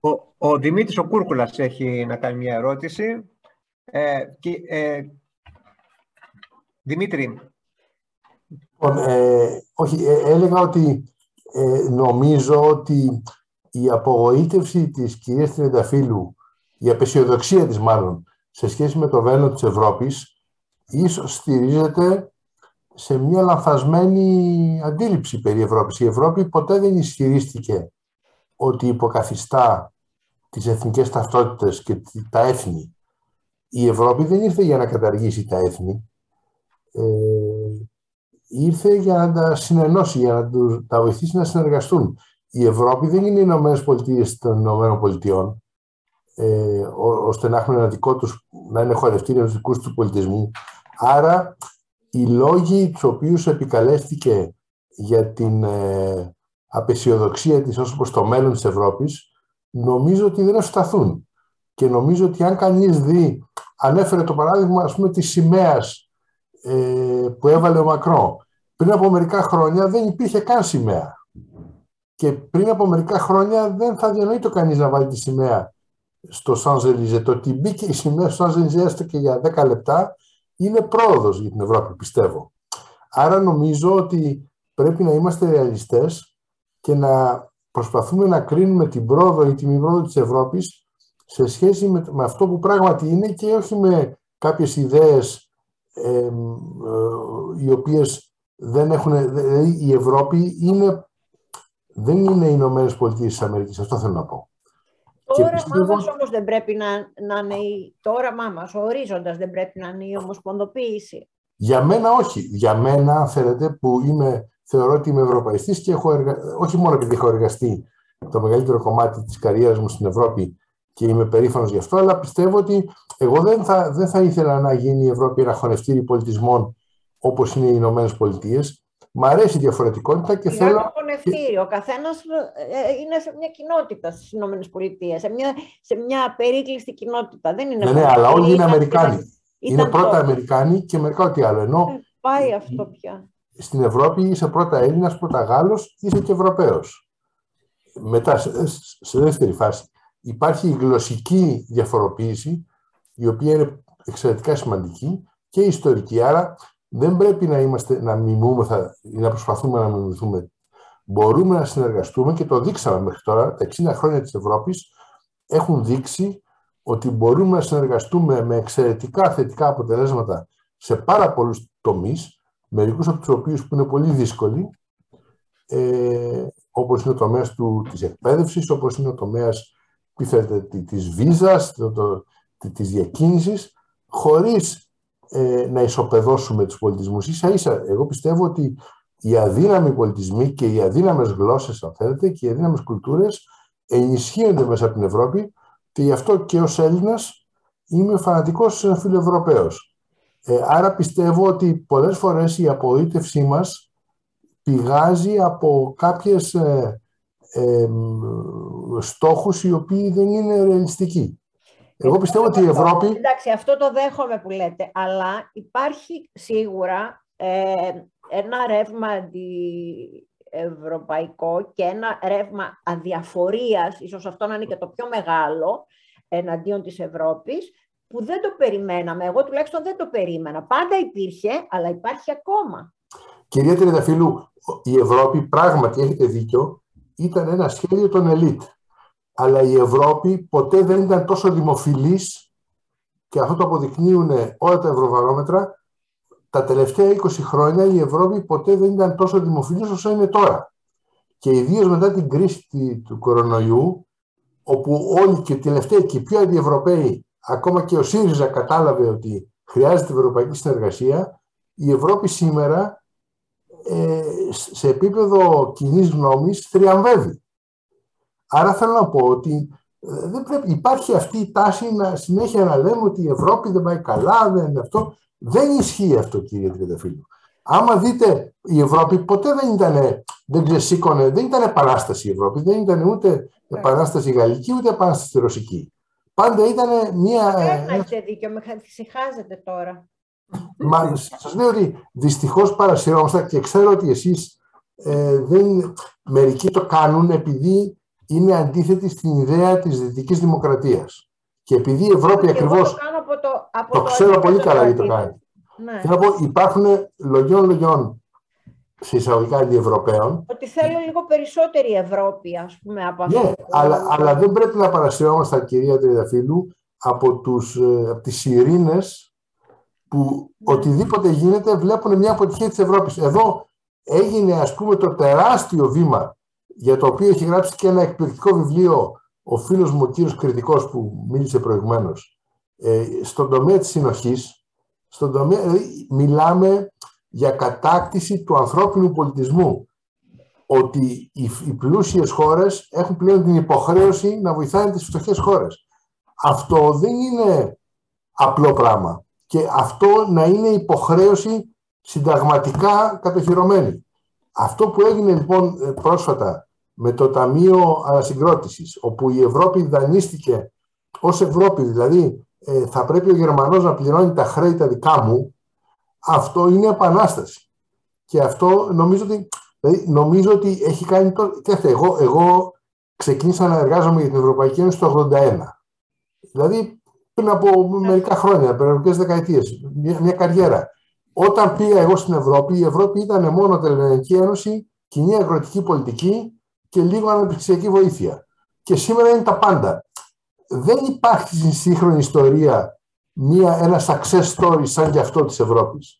Ο, ο Δημήτρης ο Κούρκουλας έχει να κάνει μια ερώτηση. Ε, και, ε, Δημήτρη. Λοιπόν, ε, όχι, ε, έλεγα ότι ε, νομίζω ότι η απογοήτευση της κυρίας Τριανταφύλου, η απεσιοδοξία της μάλλον, σε σχέση με το βέλο της Ευρώπης, ίσως στηρίζεται σε μια λανθασμένη αντίληψη περί Ευρώπης. Η Ευρώπη ποτέ δεν ισχυρίστηκε ότι υποκαθιστά τις εθνικές ταυτότητες και τα έθνη. Η Ευρώπη δεν ήρθε για να καταργήσει τα έθνη. Ε, ήρθε για να τα συνενώσει, για να τους, τα βοηθήσει να συνεργαστούν. Η Ευρώπη δεν είναι οι Ηνωμένες Πολιτείες των Ηνωμένων Πολιτειών, ε, ώστε να έχουν ένα δικό τους, να είναι χορευτήρια του δικούς τους πολιτισμού. Άρα, οι λόγοι τους οποίους επικαλέστηκε για την ε, απεσιοδοξία της ως προς το μέλλον της Ευρώπης, νομίζω ότι δεν ευσταθούν. Και νομίζω ότι αν κανείς δει, ανέφερε το παράδειγμα ας πούμε της σημαίας ε, που έβαλε ο Μακρό. Πριν από μερικά χρόνια δεν υπήρχε καν σημαία. Και πριν από μερικά χρόνια δεν θα διανοείται κανείς να βάλει τη σημαία στο Σανζελιζέ. Το ότι μπήκε η σημαία στο Σανζελιζέ έστω και για 10 λεπτά είναι πρόοδος για την Ευρώπη, πιστεύω. Άρα νομίζω ότι πρέπει να είμαστε ρεαλιστές και να προσπαθούμε να κρίνουμε την πρόοδο ή τη μη πρόοδο της Ευρώπης σε σχέση με, με αυτό που πράγματι είναι και όχι με κάποιες ιδέες ε, οι οποίες δεν έχουν... Δηλαδή η Ευρώπη είναι, δεν είναι οι Ηνωμένες Πολιτείες της Αμερικής. Αυτό θέλω να πω. Το όραμά πιστεύω... μας όμως δεν πρέπει να, να είναι το όραμά μας, ο ορίζοντας δεν πρέπει να είναι η ομοσπονδοποίηση. Για μένα όχι. Για μένα, αν θέλετε, που είμαι, θεωρώ ότι είμαι ευρωπαϊστής και έχω εργα... όχι μόνο επειδή έχω εργαστεί το μεγαλύτερο κομμάτι της καριέρας μου στην Ευρώπη και είμαι περήφανος γι' αυτό, αλλά πιστεύω ότι εγώ δεν θα, δεν θα ήθελα να γίνει η Ευρώπη ένα χωνευτήρι πολιτισμών όπως είναι οι Ηνωμένες Πολιτείες. Μ' αρέσει η διαφορετικότητα και θέλω. Είναι χωνευτήρι. Ο καθένας ε, είναι σε μια κοινότητα στις Ηνωμένες Πολιτείες, σε μια, σε μια περίκλειστη κοινότητα. Δεν είναι ναι, ναι, αλλά όλοι είναι Αμερικάνοι. είναι πρώτα Αμερικάνοι και μερικά ό,τι άλλο. Ενώ ε, πάει αυτό πια. Στην Ευρώπη είσαι πρώτα Έλληνας, πρώτα Γάλλος, είσαι και Ευρωπαίος. Μετά, σε δεύτερη φάση, υπάρχει η γλωσσική διαφοροποίηση, η οποία είναι εξαιρετικά σημαντική και ιστορική. Άρα δεν πρέπει να, είμαστε, να μιμούμεθα ή να προσπαθούμε να μιμηθούμε. Μπορούμε να συνεργαστούμε και το δείξαμε μέχρι τώρα. Τα 60 χρόνια της Ευρώπης έχουν δείξει ότι μπορούμε να συνεργαστούμε με εξαιρετικά θετικά αποτελέσματα σε πάρα πολλούς τομείς, μερικούς από τους οποίους που είναι πολύ δύσκολοι, ε, όπως είναι ο τομέας του, της εκπαίδευσης, όπως είναι ο τομέας τη της βίζας, το, το, της διακίνησης, χωρίς ε, να ισοπεδώσουμε τους πολιτισμούς. Ίσα ίσα, εγώ πιστεύω ότι οι αδύναμοι πολιτισμοί και οι αδύναμες γλώσσες, αν θέλετε, και οι αδύναμες κουλτούρες ενισχύονται μέσα από την Ευρώπη και γι' αυτό και ως Έλληνας είμαι φανατικός φιλοευρωπαίος. Ε, άρα πιστεύω ότι πολλές φορές η απογοήτευσή μας πηγάζει από κάποιες ε, ε, στόχους οι οποίοι δεν είναι ρεαλιστικοί. Εγώ πιστεύω ότι η Ευρώπη... Εντάξει, αυτό το δέχομαι που λέτε, αλλά υπάρχει σίγουρα ε, ένα ρεύμα αντιευρωπαϊκό και ένα ρεύμα αδιαφορίας, ίσως αυτό να είναι και το πιο μεγάλο, εναντίον της Ευρώπης, που δεν το περιμέναμε. Εγώ τουλάχιστον δεν το περίμενα. Πάντα υπήρχε, αλλά υπάρχει ακόμα. Κυρία Τριανταφύλου, η Ευρώπη πράγματι, έχετε δίκιο, ήταν ένα σχέδιο των ελίτ. Αλλά η Ευρώπη ποτέ δεν ήταν τόσο δημοφιλής και αυτό το αποδεικνύουν όλα τα ευρωβαρόμετρα. Τα τελευταία 20 χρόνια η Ευρώπη ποτέ δεν ήταν τόσο δημοφιλής όσο είναι τώρα. Και ιδίως μετά την κρίση του κορονοϊού, όπου όλοι και τελευταία και οι πιο αντιευρωπαίοι, ακόμα και ο ΣΥΡΙΖΑ κατάλαβε ότι χρειάζεται ευρωπαϊκή συνεργασία, η Ευρώπη σήμερα ε, σε επίπεδο κοινής γνώμης θριαμβεύει. Άρα θέλω να πω ότι ε, δεν πρέπει, υπάρχει αυτή η τάση να συνέχεια να λέμε ότι η Ευρώπη δεν πάει καλά, δεν είναι αυτό. Δεν ισχύει αυτό κύριε Τριανταφύλλου. Άμα δείτε η Ευρώπη ποτέ δεν ήταν, δεν ξεσήκωνε, δεν ήταν επανάσταση η Ευρώπη, δεν ήταν ούτε επανάσταση γαλλική ούτε επανάσταση ρωσική. Πάντα ήταν μια... Δεν έχετε δίκιο, με καθησυχάζετε τώρα. Μα σας λέω ότι δυστυχώς παρασυρώμαστε και ξέρω ότι εσείς ε, δεν. Μερικοί το κάνουν επειδή είναι αντίθετη στην ιδέα της δυτικής δημοκρατίας. Και επειδή η Ευρώπη Και ακριβώς... Εγώ το, κάνω από το, από Το ξέρω πολύ αντίθετο καλά γιατί το αντίθετο. κάνει. Ναι. Θέλω να πω, υπάρχουν λογιών λογιών σε εισαγωγικά αντιευρωπαίων. Ότι θέλω λίγο περισσότερη Ευρώπη, ας πούμε, από αυτό. Ναι, που- αλλά, αλλά δεν πρέπει να παρασυρώμαστε, κυρία Τριανταφύλου, από, τους, ε, από τις ειρήνες που οτιδήποτε γίνεται βλέπουν μια αποτυχία της Ευρώπης. Εδώ έγινε ας πούμε το τεράστιο βήμα για το οποίο έχει γράψει και ένα εκπληκτικό βιβλίο ο φίλος μου ο κύριος Κριτικός που μίλησε προηγουμένως ε, στον τομέα της συνοχής στον τομέα, δηλαδή, μιλάμε για κατάκτηση του ανθρώπινου πολιτισμού ότι οι, οι πλούσιες χώρες έχουν πλέον την υποχρέωση να βοηθάνε τις φτωχές χώρες. Αυτό δεν είναι απλό πράγμα. Και αυτό να είναι υποχρέωση συνταγματικά κατοχυρωμένη. Αυτό που έγινε λοιπόν ε, πρόσφατα με το Ταμείο Ανασυγκρότησης, όπου η Ευρώπη δανείστηκε ως Ευρώπη, δηλαδή ε, θα πρέπει ο Γερμανός να πληρώνει τα χρέη τα δικά μου, αυτό είναι επανάσταση. Και αυτό νομίζω ότι, δηλαδή, νομίζω ότι έχει κάνει το... Κοιτάξτε, εγώ, εγώ ξεκίνησα να εργάζομαι για την Ευρωπαϊκή Ένωση το 81. Δηλαδή πριν από μερικά χρόνια, πριν δεκαετίες, μια, μια καριέρα. Όταν πήγα εγώ στην Ευρώπη, η Ευρώπη ήταν μόνο Τελωνιακή Ένωση, κοινή αγροτική πολιτική και λίγο αναπτυξιακή βοήθεια. Και σήμερα είναι τα πάντα. Δεν υπάρχει στην σύγχρονη ιστορία μια, ένα success story σαν και αυτό της Ευρώπης.